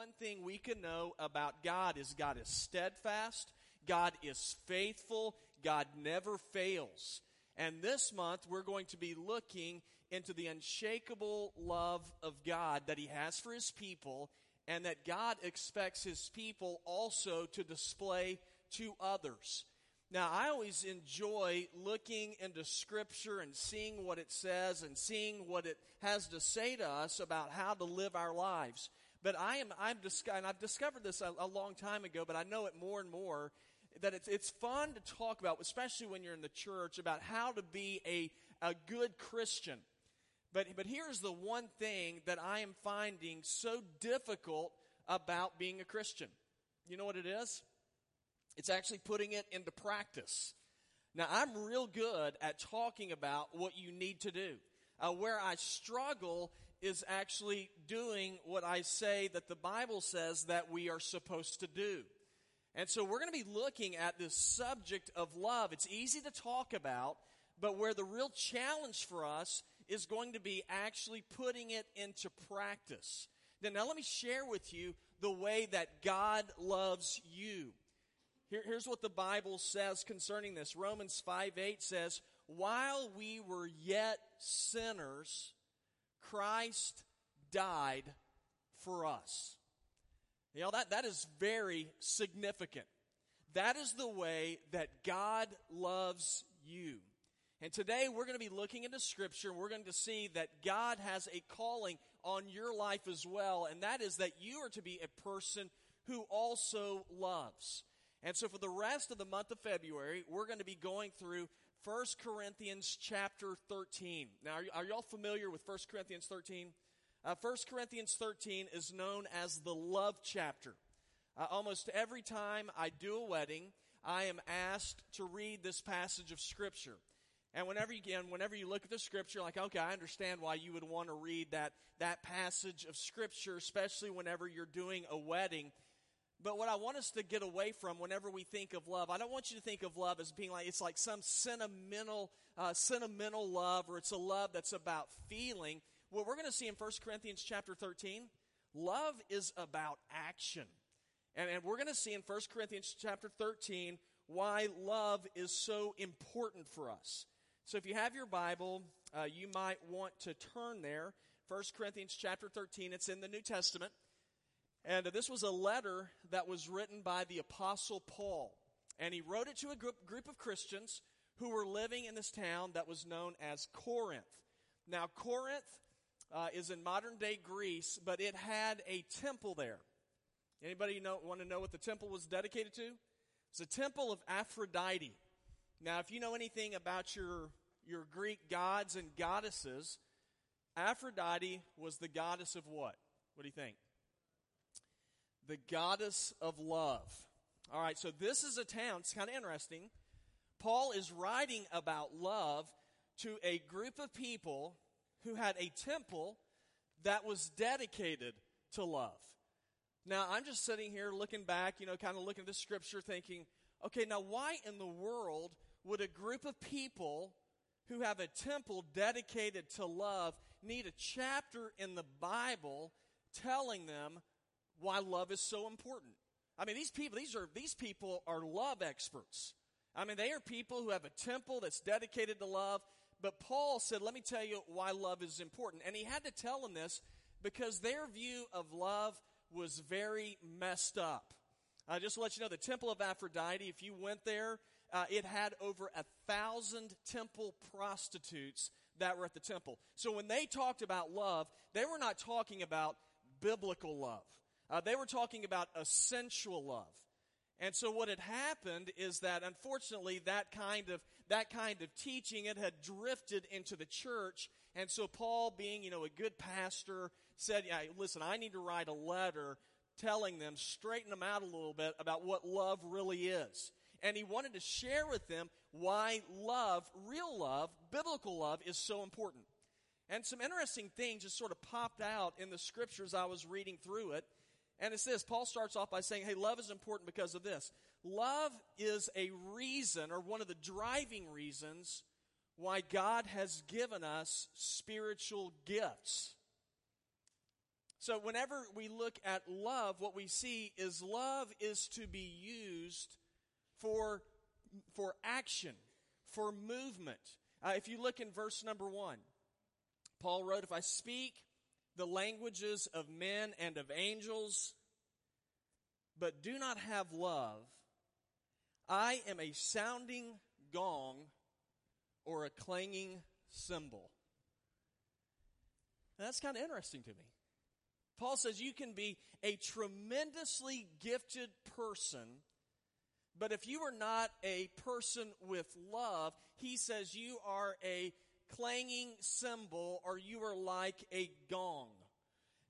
one thing we can know about God is God is steadfast, God is faithful, God never fails. And this month, we're going to be looking into the unshakable love of God that He has for His people, and that God expects His people also to display to others. Now, I always enjoy looking into Scripture and seeing what it says and seeing what it has to say to us about how to live our lives. But I am, I'm and I've discovered this a, a long time ago, but I know it more and more that it's, it's fun to talk about, especially when you're in the church, about how to be a, a good Christian. But, but here's the one thing that I am finding so difficult about being a Christian. You know what it is? It's actually putting it into practice. Now, I'm real good at talking about what you need to do. Uh, where I struggle is actually doing what I say that the Bible says that we are supposed to do. And so we're going to be looking at this subject of love. It's easy to talk about, but where the real challenge for us is going to be actually putting it into practice. Now, now let me share with you the way that God loves you. Here, here's what the Bible says concerning this. Romans 5 8 says, While we were yet sinners, Christ died for us. You know, that, that is very significant. That is the way that God loves you. And today we're going to be looking into Scripture and we're going to see that God has a calling on your life as well, and that is that you are to be a person who also loves. And so for the rest of the month of February, we're going to be going through 1 Corinthians chapter 13. Now, are, are y'all familiar with 1 Corinthians 13? Uh, 1 Corinthians 13 is known as the love chapter. Uh, almost every time I do a wedding, I am asked to read this passage of Scripture. And whenever you, again, whenever you look at the Scripture, like, okay, I understand why you would want to read that, that passage of Scripture, especially whenever you're doing a wedding. But what I want us to get away from whenever we think of love, I don't want you to think of love as being like it's like some sentimental, uh, sentimental love, or it's a love that's about feeling what we're going to see in 1 Corinthians chapter 13, love is about action. And, and we're going to see in 1 Corinthians chapter 13 why love is so important for us. So if you have your Bible, uh, you might want to turn there. 1 Corinthians chapter 13, it's in the New Testament. And this was a letter that was written by the Apostle Paul. And he wrote it to a group, group of Christians who were living in this town that was known as Corinth. Now, Corinth uh, is in modern day Greece, but it had a temple there. Anybody know, want to know what the temple was dedicated to? It's a temple of Aphrodite. Now, if you know anything about your, your Greek gods and goddesses, Aphrodite was the goddess of what? What do you think? The goddess of love. All right, so this is a town, it's kind of interesting. Paul is writing about love to a group of people who had a temple that was dedicated to love. Now, I'm just sitting here looking back, you know, kind of looking at the scripture, thinking, okay, now why in the world would a group of people who have a temple dedicated to love need a chapter in the Bible telling them why love is so important? I mean, these people, these are these people are love experts. I mean, they are people who have a temple that's dedicated to love but Paul said, Let me tell you why love is important. And he had to tell them this because their view of love was very messed up. Uh, just want to let you know, the Temple of Aphrodite, if you went there, uh, it had over a thousand temple prostitutes that were at the temple. So when they talked about love, they were not talking about biblical love. Uh, they were talking about a sensual love. And so what had happened is that unfortunately that kind of that kind of teaching it had drifted into the church. And so Paul, being, you know, a good pastor, said, yeah, listen, I need to write a letter telling them, straighten them out a little bit about what love really is. And he wanted to share with them why love, real love, biblical love, is so important. And some interesting things just sort of popped out in the scriptures I was reading through it. And it's this Paul starts off by saying, hey, love is important because of this. Love is a reason, or one of the driving reasons, why God has given us spiritual gifts. So, whenever we look at love, what we see is love is to be used for, for action, for movement. Uh, if you look in verse number one, Paul wrote, If I speak the languages of men and of angels, but do not have love, I am a sounding gong or a clanging cymbal. Now, that's kind of interesting to me. Paul says you can be a tremendously gifted person, but if you are not a person with love, he says you are a clanging cymbal or you are like a gong.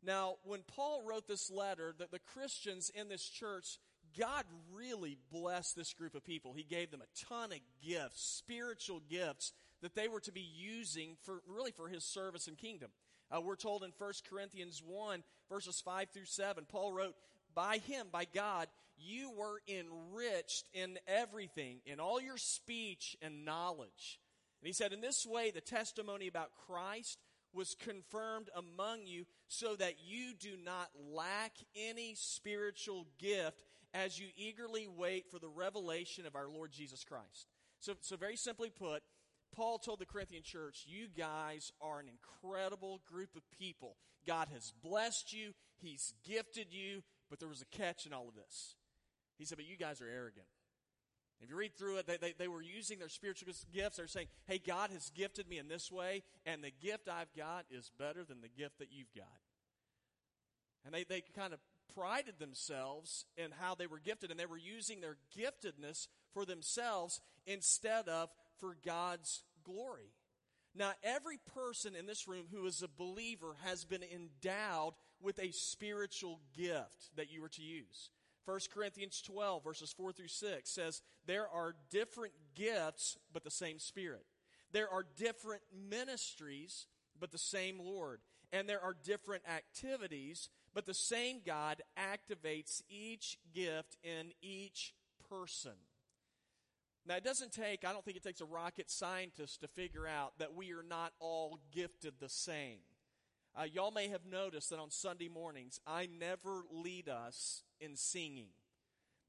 Now, when Paul wrote this letter, the, the Christians in this church, God really blessed this group of people. He gave them a ton of gifts, spiritual gifts that they were to be using for really for his service and kingdom. Uh, we're told in 1 Corinthians 1, verses 5 through 7, Paul wrote, By him, by God, you were enriched in everything, in all your speech and knowledge. And he said, In this way, the testimony about Christ was confirmed among you, so that you do not lack any spiritual gift as you eagerly wait for the revelation of our Lord Jesus Christ. So, so very simply put, Paul told the Corinthian church, You guys are an incredible group of people. God has blessed you, He's gifted you, but there was a catch in all of this. He said, But you guys are arrogant. If you read through it, they, they, they, were using their spiritual gifts. They're saying, Hey, God has gifted me in this way, and the gift I've got is better than the gift that you've got. And they, they kind of prided themselves in how they were gifted, and they were using their giftedness for themselves instead of for God's glory. Now, every person in this room who is a believer has been endowed with a spiritual gift that you are to use. 1 Corinthians 12, verses 4 through 6 says, There are different gifts, but the same Spirit. There are different ministries, but the same Lord. And there are different activities, but the same God activates each gift in each person. Now, it doesn't take, I don't think it takes a rocket scientist to figure out that we are not all gifted the same. Uh, y'all may have noticed that on Sunday mornings, I never lead us in singing.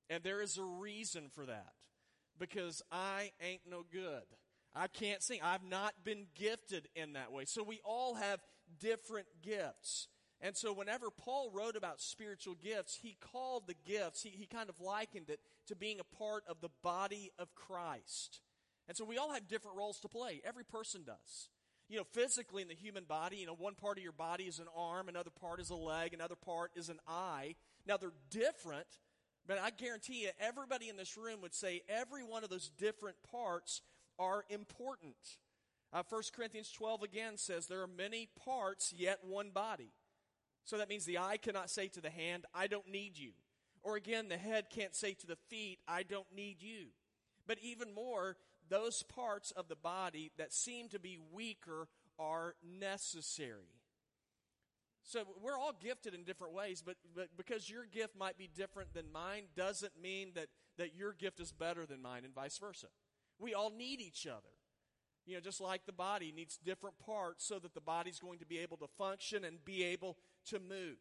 And there is a reason for that. Because I ain't no good. I can't sing. I've not been gifted in that way. So we all have different gifts. And so, whenever Paul wrote about spiritual gifts, he called the gifts, he, he kind of likened it to being a part of the body of Christ. And so, we all have different roles to play. Every person does. You know, physically in the human body, you know, one part of your body is an arm, another part is a leg, another part is an eye. Now, they're different, but I guarantee you, everybody in this room would say every one of those different parts are important. Uh, 1 Corinthians 12 again says, There are many parts, yet one body. So that means the eye cannot say to the hand, I don't need you. Or again, the head can't say to the feet, I don't need you. But even more, those parts of the body that seem to be weaker are necessary. So we're all gifted in different ways, but, but because your gift might be different than mine doesn't mean that, that your gift is better than mine and vice versa. We all need each other. You know, just like the body needs different parts so that the body's going to be able to function and be able to move.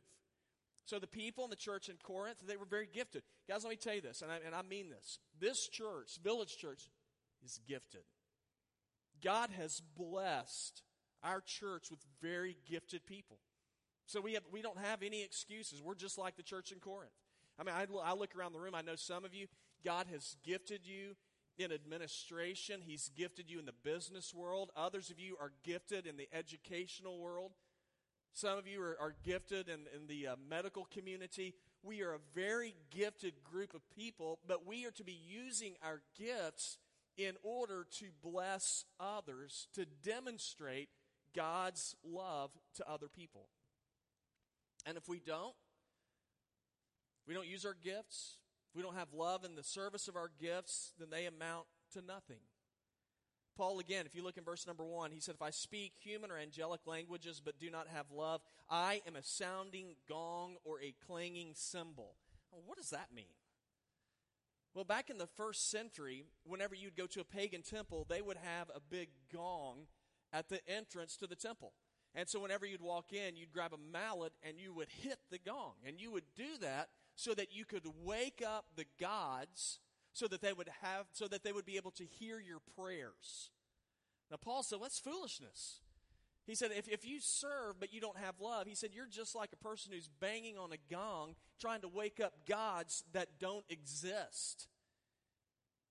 So the people in the church in Corinth, they were very gifted. Guys, let me tell you this, and I, and I mean this. This church, Village Church, is gifted. God has blessed our church with very gifted people. So we, have, we don't have any excuses. We're just like the church in Corinth. I mean, I, I look around the room, I know some of you, God has gifted you in administration, He's gifted you in the business world. Others of you are gifted in the educational world. Some of you are, are gifted in, in the uh, medical community. We are a very gifted group of people, but we are to be using our gifts in order to bless others, to demonstrate God's love to other people. And if we don't, we don't use our gifts, if we don't have love in the service of our gifts, then they amount to nothing. Paul, again, if you look in verse number one, he said, If I speak human or angelic languages but do not have love, I am a sounding gong or a clanging cymbal. Well, what does that mean? Well, back in the first century, whenever you'd go to a pagan temple, they would have a big gong at the entrance to the temple. And so whenever you'd walk in, you'd grab a mallet and you would hit the gong. And you would do that so that you could wake up the gods so that they would have so that they would be able to hear your prayers. Now Paul said, that's foolishness. He said, if, if you serve but you don't have love, he said, you're just like a person who's banging on a gong trying to wake up gods that don't exist.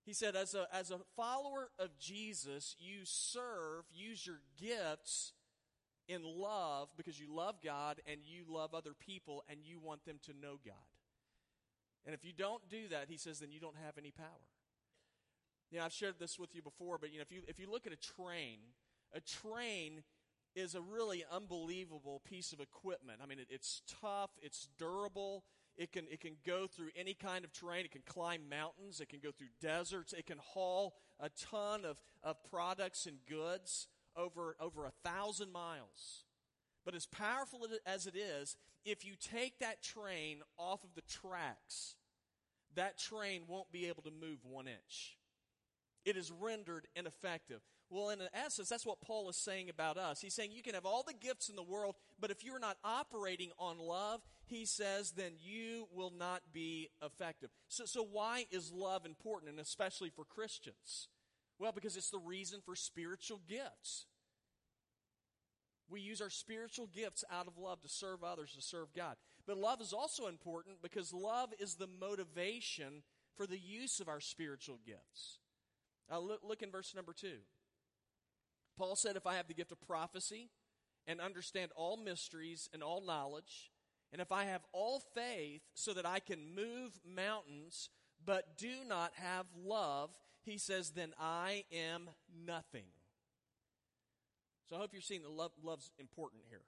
He said, as a, as a follower of Jesus, you serve, use your gifts in love because you love God and you love other people and you want them to know God. And if you don't do that, he says, then you don't have any power. Know, I've shared this with you before, but you know, if you if you look at a train, a train is a really unbelievable piece of equipment. I mean, it, it's tough, it's durable, it can, it can go through any kind of terrain. It can climb mountains. It can go through deserts. It can haul a ton of, of products and goods over, over a thousand miles. But as powerful as it is, if you take that train off of the tracks, that train won't be able to move one inch. It is rendered ineffective. Well, in essence, that's what Paul is saying about us. He's saying you can have all the gifts in the world, but if you're not operating on love, he says, then you will not be effective. So, so why is love important, and especially for Christians? Well, because it's the reason for spiritual gifts. We use our spiritual gifts out of love to serve others, to serve God. But love is also important because love is the motivation for the use of our spiritual gifts. Uh, now, look, look in verse number two. Paul said, If I have the gift of prophecy and understand all mysteries and all knowledge, and if I have all faith so that I can move mountains, but do not have love, he says, then I am nothing. So I hope you're seeing that love, love's important here.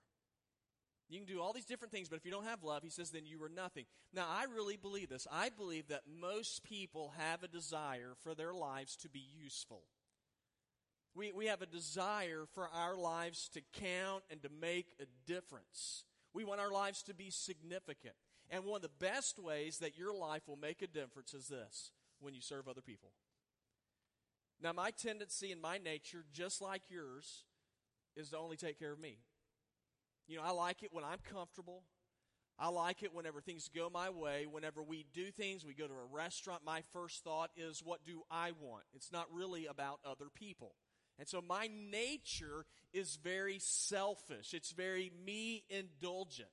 You can do all these different things, but if you don't have love, he says, then you are nothing. Now, I really believe this. I believe that most people have a desire for their lives to be useful. We, we have a desire for our lives to count and to make a difference. We want our lives to be significant. And one of the best ways that your life will make a difference is this when you serve other people. Now, my tendency and my nature, just like yours, is to only take care of me. You know, I like it when I'm comfortable. I like it whenever things go my way. Whenever we do things, we go to a restaurant, my first thought is, what do I want? It's not really about other people. And so my nature is very selfish. It's very me indulgent.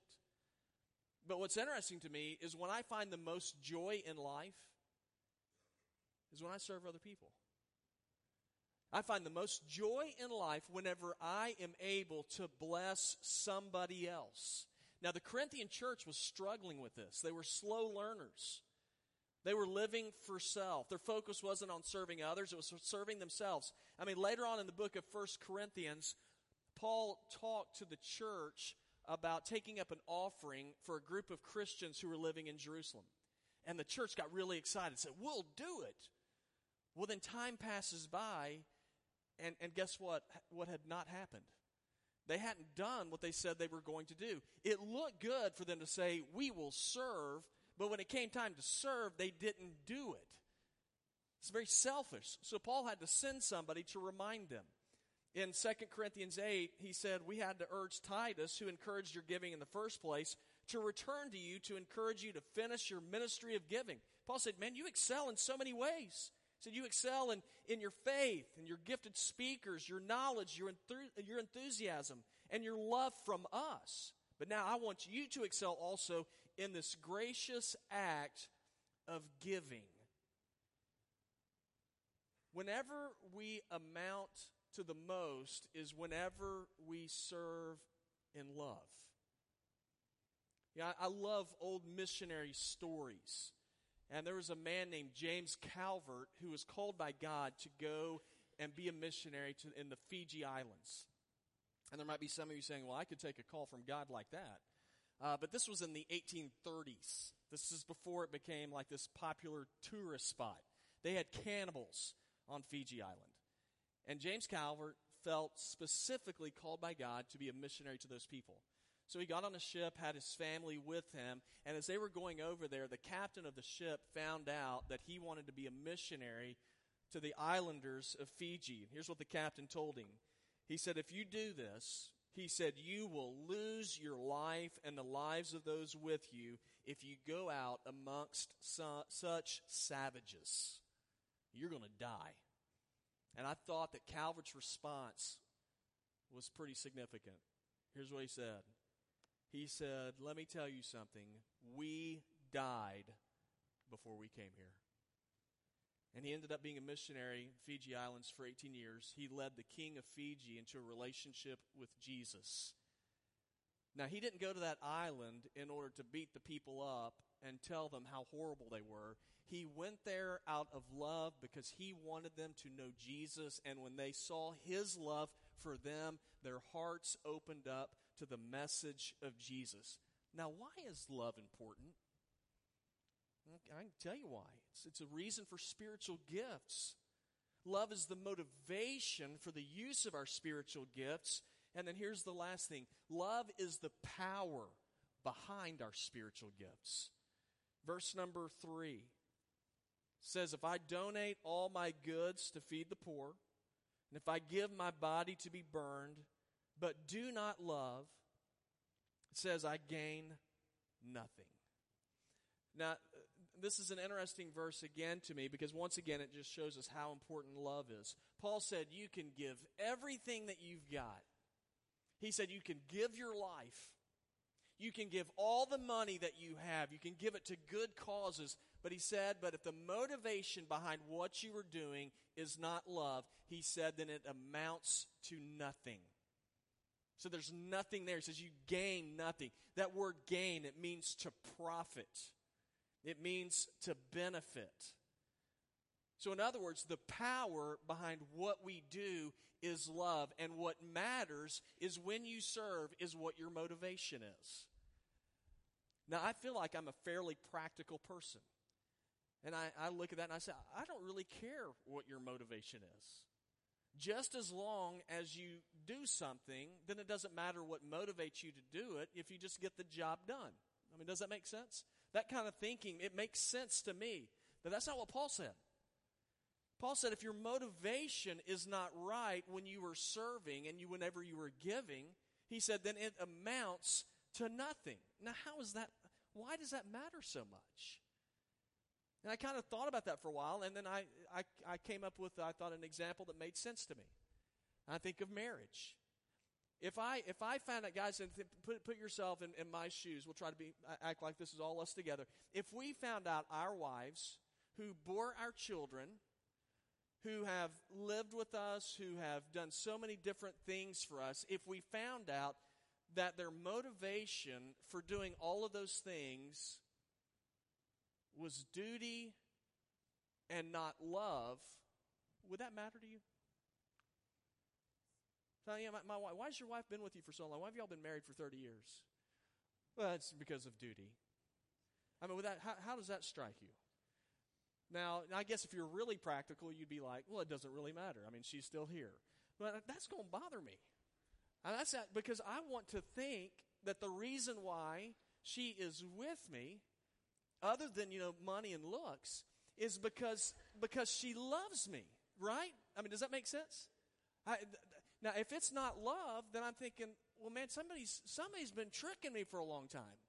But what's interesting to me is when I find the most joy in life is when I serve other people. I find the most joy in life whenever I am able to bless somebody else. Now, the Corinthian church was struggling with this. They were slow learners. They were living for self. Their focus wasn't on serving others, it was serving themselves. I mean, later on in the book of First Corinthians, Paul talked to the church about taking up an offering for a group of Christians who were living in Jerusalem. And the church got really excited, said, We'll do it. Well, then time passes by, and, and guess what? What had not happened? They hadn't done what they said they were going to do. It looked good for them to say, We will serve but when it came time to serve, they didn't do it. It's very selfish. So Paul had to send somebody to remind them. In 2 Corinthians 8, he said, We had to urge Titus, who encouraged your giving in the first place, to return to you to encourage you to finish your ministry of giving. Paul said, Man, you excel in so many ways. He said, You excel in, in your faith, and your gifted speakers, your knowledge, your, your enthusiasm, and your love from us. But now I want you to excel also in this gracious act of giving. Whenever we amount to the most is whenever we serve in love. Yeah, I love old missionary stories. And there was a man named James Calvert who was called by God to go and be a missionary to, in the Fiji Islands. And there might be some of you saying, well, I could take a call from God like that. Uh, but this was in the 1830s. This is before it became like this popular tourist spot. They had cannibals on Fiji Island. And James Calvert felt specifically called by God to be a missionary to those people. So he got on a ship, had his family with him, and as they were going over there, the captain of the ship found out that he wanted to be a missionary to the islanders of Fiji. Here's what the captain told him. He said, If you do this, He said, You will lose your life and the lives of those with you if you go out amongst su- such savages. You're going to die. And I thought that Calvert's response was pretty significant. Here's what he said He said, Let me tell you something. We died before we came here. And he ended up being a missionary in Fiji Islands for 18 years. He led the king of Fiji into a relationship with Jesus. Now, he didn't go to that island in order to beat the people up and tell them how horrible they were. He went there out of love because he wanted them to know Jesus. And when they saw his love for them, their hearts opened up to the message of Jesus. Now, why is love important? I can tell you why. It's, it's a reason for spiritual gifts. Love is the motivation for the use of our spiritual gifts. And then here's the last thing love is the power behind our spiritual gifts. Verse number three says, If I donate all my goods to feed the poor, and if I give my body to be burned, but do not love, it says, I gain nothing. Now, this is an interesting verse again to me because once again it just shows us how important love is. Paul said, You can give everything that you've got. He said, You can give your life. You can give all the money that you have. You can give it to good causes. But he said, But if the motivation behind what you are doing is not love, he said, then it amounts to nothing. So there's nothing there. He says, You gain nothing. That word gain, it means to profit. It means to benefit. So, in other words, the power behind what we do is love, and what matters is when you serve, is what your motivation is. Now, I feel like I'm a fairly practical person. And I, I look at that and I say, I don't really care what your motivation is. Just as long as you do something, then it doesn't matter what motivates you to do it if you just get the job done. I mean, does that make sense? That kind of thinking, it makes sense to me. But that's not what Paul said. Paul said if your motivation is not right when you were serving and you whenever you were giving, he said then it amounts to nothing. Now how is that why does that matter so much? And I kind of thought about that for a while, and then I, I, I came up with, I thought, an example that made sense to me. I think of marriage. If I if I found out, guys, and put put yourself in, in my shoes. We'll try to be uh, act like this is all us together. If we found out our wives who bore our children, who have lived with us, who have done so many different things for us, if we found out that their motivation for doing all of those things was duty and not love, would that matter to you? So, yeah, my, my wife, why has your wife been with you for so long? Why have y'all been married for 30 years? Well, it's because of duty. I mean, with that, how, how does that strike you? Now, I guess if you're really practical, you'd be like, well, it doesn't really matter. I mean, she's still here. But that's going to bother me. And that's that because I want to think that the reason why she is with me, other than, you know, money and looks, is because, because she loves me, right? I mean, does that make sense? I, now, if it's not love, then I'm thinking, well, man, somebody's, somebody's been tricking me for a long time.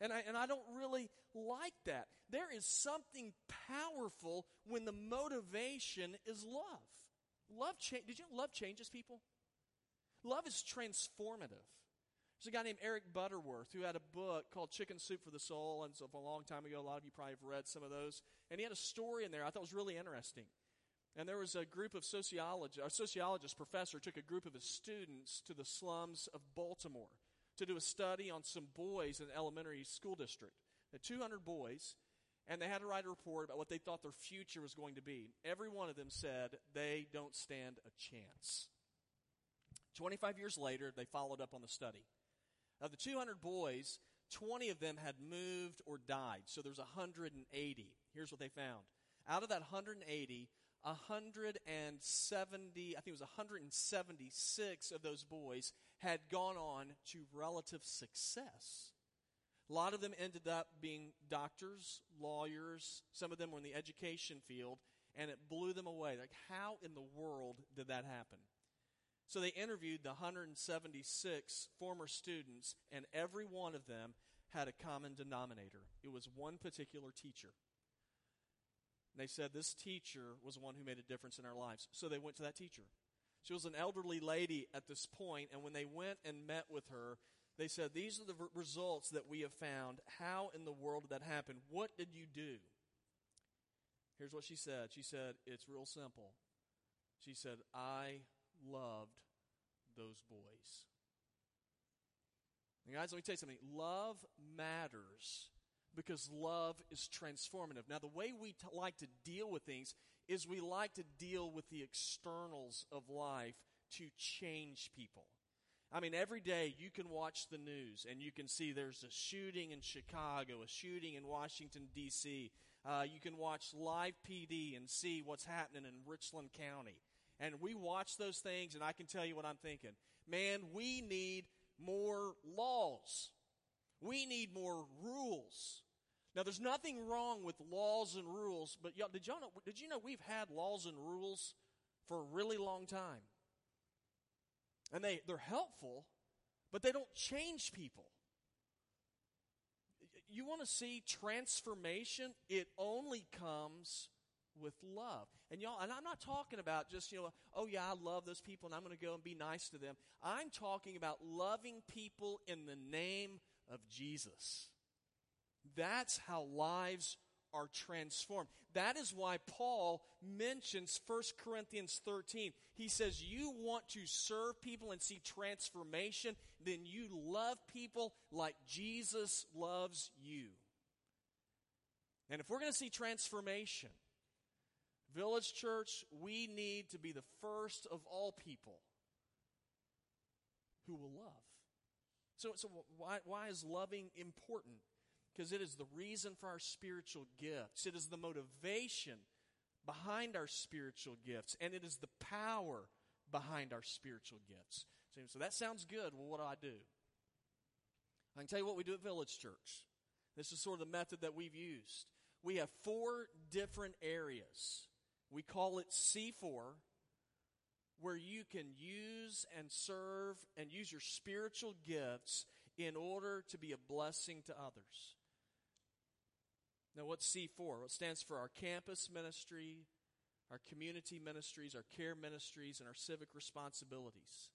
And I, and I don't really like that. There is something powerful when the motivation is love. Love cha- Did you know love changes people? Love is transformative. There's a guy named Eric Butterworth who had a book called Chicken Soup for the Soul, and so a long time ago, a lot of you probably have read some of those. And he had a story in there I thought was really interesting. And there was a group of sociologists, a sociologist professor took a group of his students to the slums of Baltimore to do a study on some boys in an elementary school district. The 200 boys, and they had to write a report about what they thought their future was going to be. Every one of them said they don't stand a chance. 25 years later, they followed up on the study. Of the 200 boys, 20 of them had moved or died, so there's 180. Here's what they found. Out of that 180, 170, I think it was 176 of those boys had gone on to relative success. A lot of them ended up being doctors, lawyers, some of them were in the education field, and it blew them away. Like, how in the world did that happen? So they interviewed the 176 former students, and every one of them had a common denominator. It was one particular teacher. And they said this teacher was one who made a difference in our lives. So they went to that teacher. She was an elderly lady at this point, and when they went and met with her, they said, These are the results that we have found. How in the world did that happen? What did you do? Here's what she said. She said, It's real simple. She said, I loved those boys. And guys, let me tell you something. Love matters because love is transformative. Now, the way we t- like to deal with things is we like to deal with the externals of life to change people. I mean, every day you can watch the news and you can see there's a shooting in Chicago, a shooting in Washington, D.C. Uh, you can watch live PD and see what's happening in Richland County. And we watch those things, and I can tell you what I'm thinking. Man, we need more laws. We need more rules. Now, there's nothing wrong with laws and rules, but y'all, did, y'all know, did you know we've had laws and rules for a really long time? And they, they're helpful, but they don't change people. You want to see transformation? It only comes with love. And y'all, and I'm not talking about just, you know, oh yeah, I love those people and I'm going to go and be nice to them. I'm talking about loving people in the name of Jesus. That's how lives are transformed. That is why Paul mentions 1 Corinthians 13. He says, You want to serve people and see transformation, then you love people like Jesus loves you. And if we're going to see transformation, Village Church, we need to be the first of all people who will love. So, so why, why is loving important? Because it is the reason for our spiritual gifts, it is the motivation behind our spiritual gifts, and it is the power behind our spiritual gifts. So, so that sounds good. Well, what do I do? I can tell you what we do at Village Church. This is sort of the method that we've used. We have four different areas we call it C4, where you can use and serve and use your spiritual gifts in order to be a blessing to others. Now, what's C4? Well, it stands for our campus ministry, our community ministries, our care ministries, and our civic responsibilities.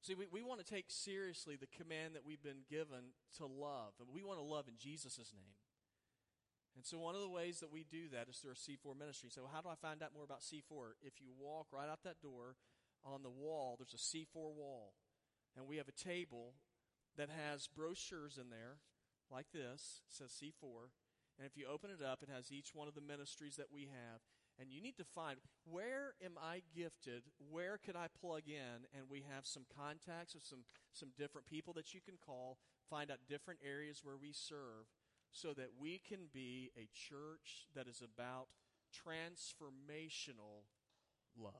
See, we, we want to take seriously the command that we've been given to love. And we want to love in Jesus' name. And so, one of the ways that we do that is through our C4 ministry. So, how do I find out more about C4? If you walk right out that door, on the wall, there's a C4 wall. And we have a table that has brochures in there, like this, says C4. And if you open it up, it has each one of the ministries that we have. And you need to find where am I gifted? Where could I plug in? And we have some contacts of some, some different people that you can call, find out different areas where we serve so that we can be a church that is about transformational love.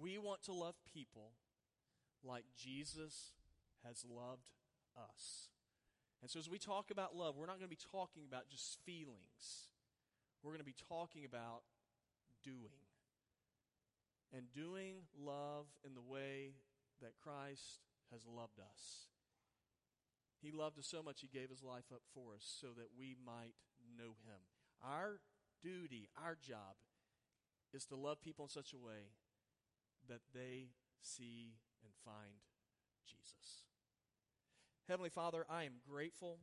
We want to love people like Jesus has loved us. And so, as we talk about love, we're not going to be talking about just feelings. We're going to be talking about doing. And doing love in the way that Christ has loved us. He loved us so much, He gave His life up for us so that we might know Him. Our duty, our job, is to love people in such a way that they see and find Jesus. Heavenly Father, I am grateful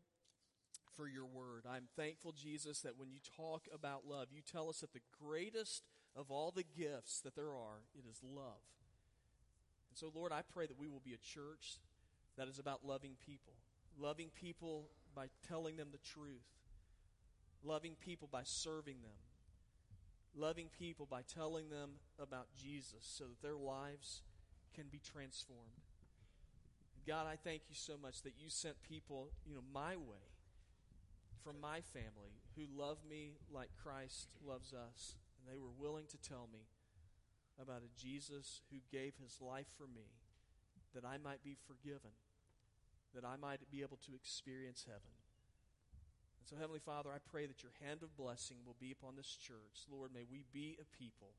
for your word. I'm thankful, Jesus, that when you talk about love, you tell us that the greatest of all the gifts that there are, it is love. And so, Lord, I pray that we will be a church that is about loving people loving people by telling them the truth, loving people by serving them, loving people by telling them about Jesus so that their lives can be transformed. God, I thank you so much that you sent people, you know, my way from my family who love me like Christ loves us. And they were willing to tell me about a Jesus who gave his life for me that I might be forgiven that I might be able to experience heaven. And so, Heavenly Father, I pray that your hand of blessing will be upon this church. Lord, may we be a people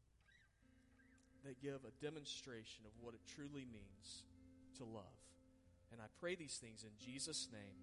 that give a demonstration of what it truly means to love. And I pray these things in Jesus' name.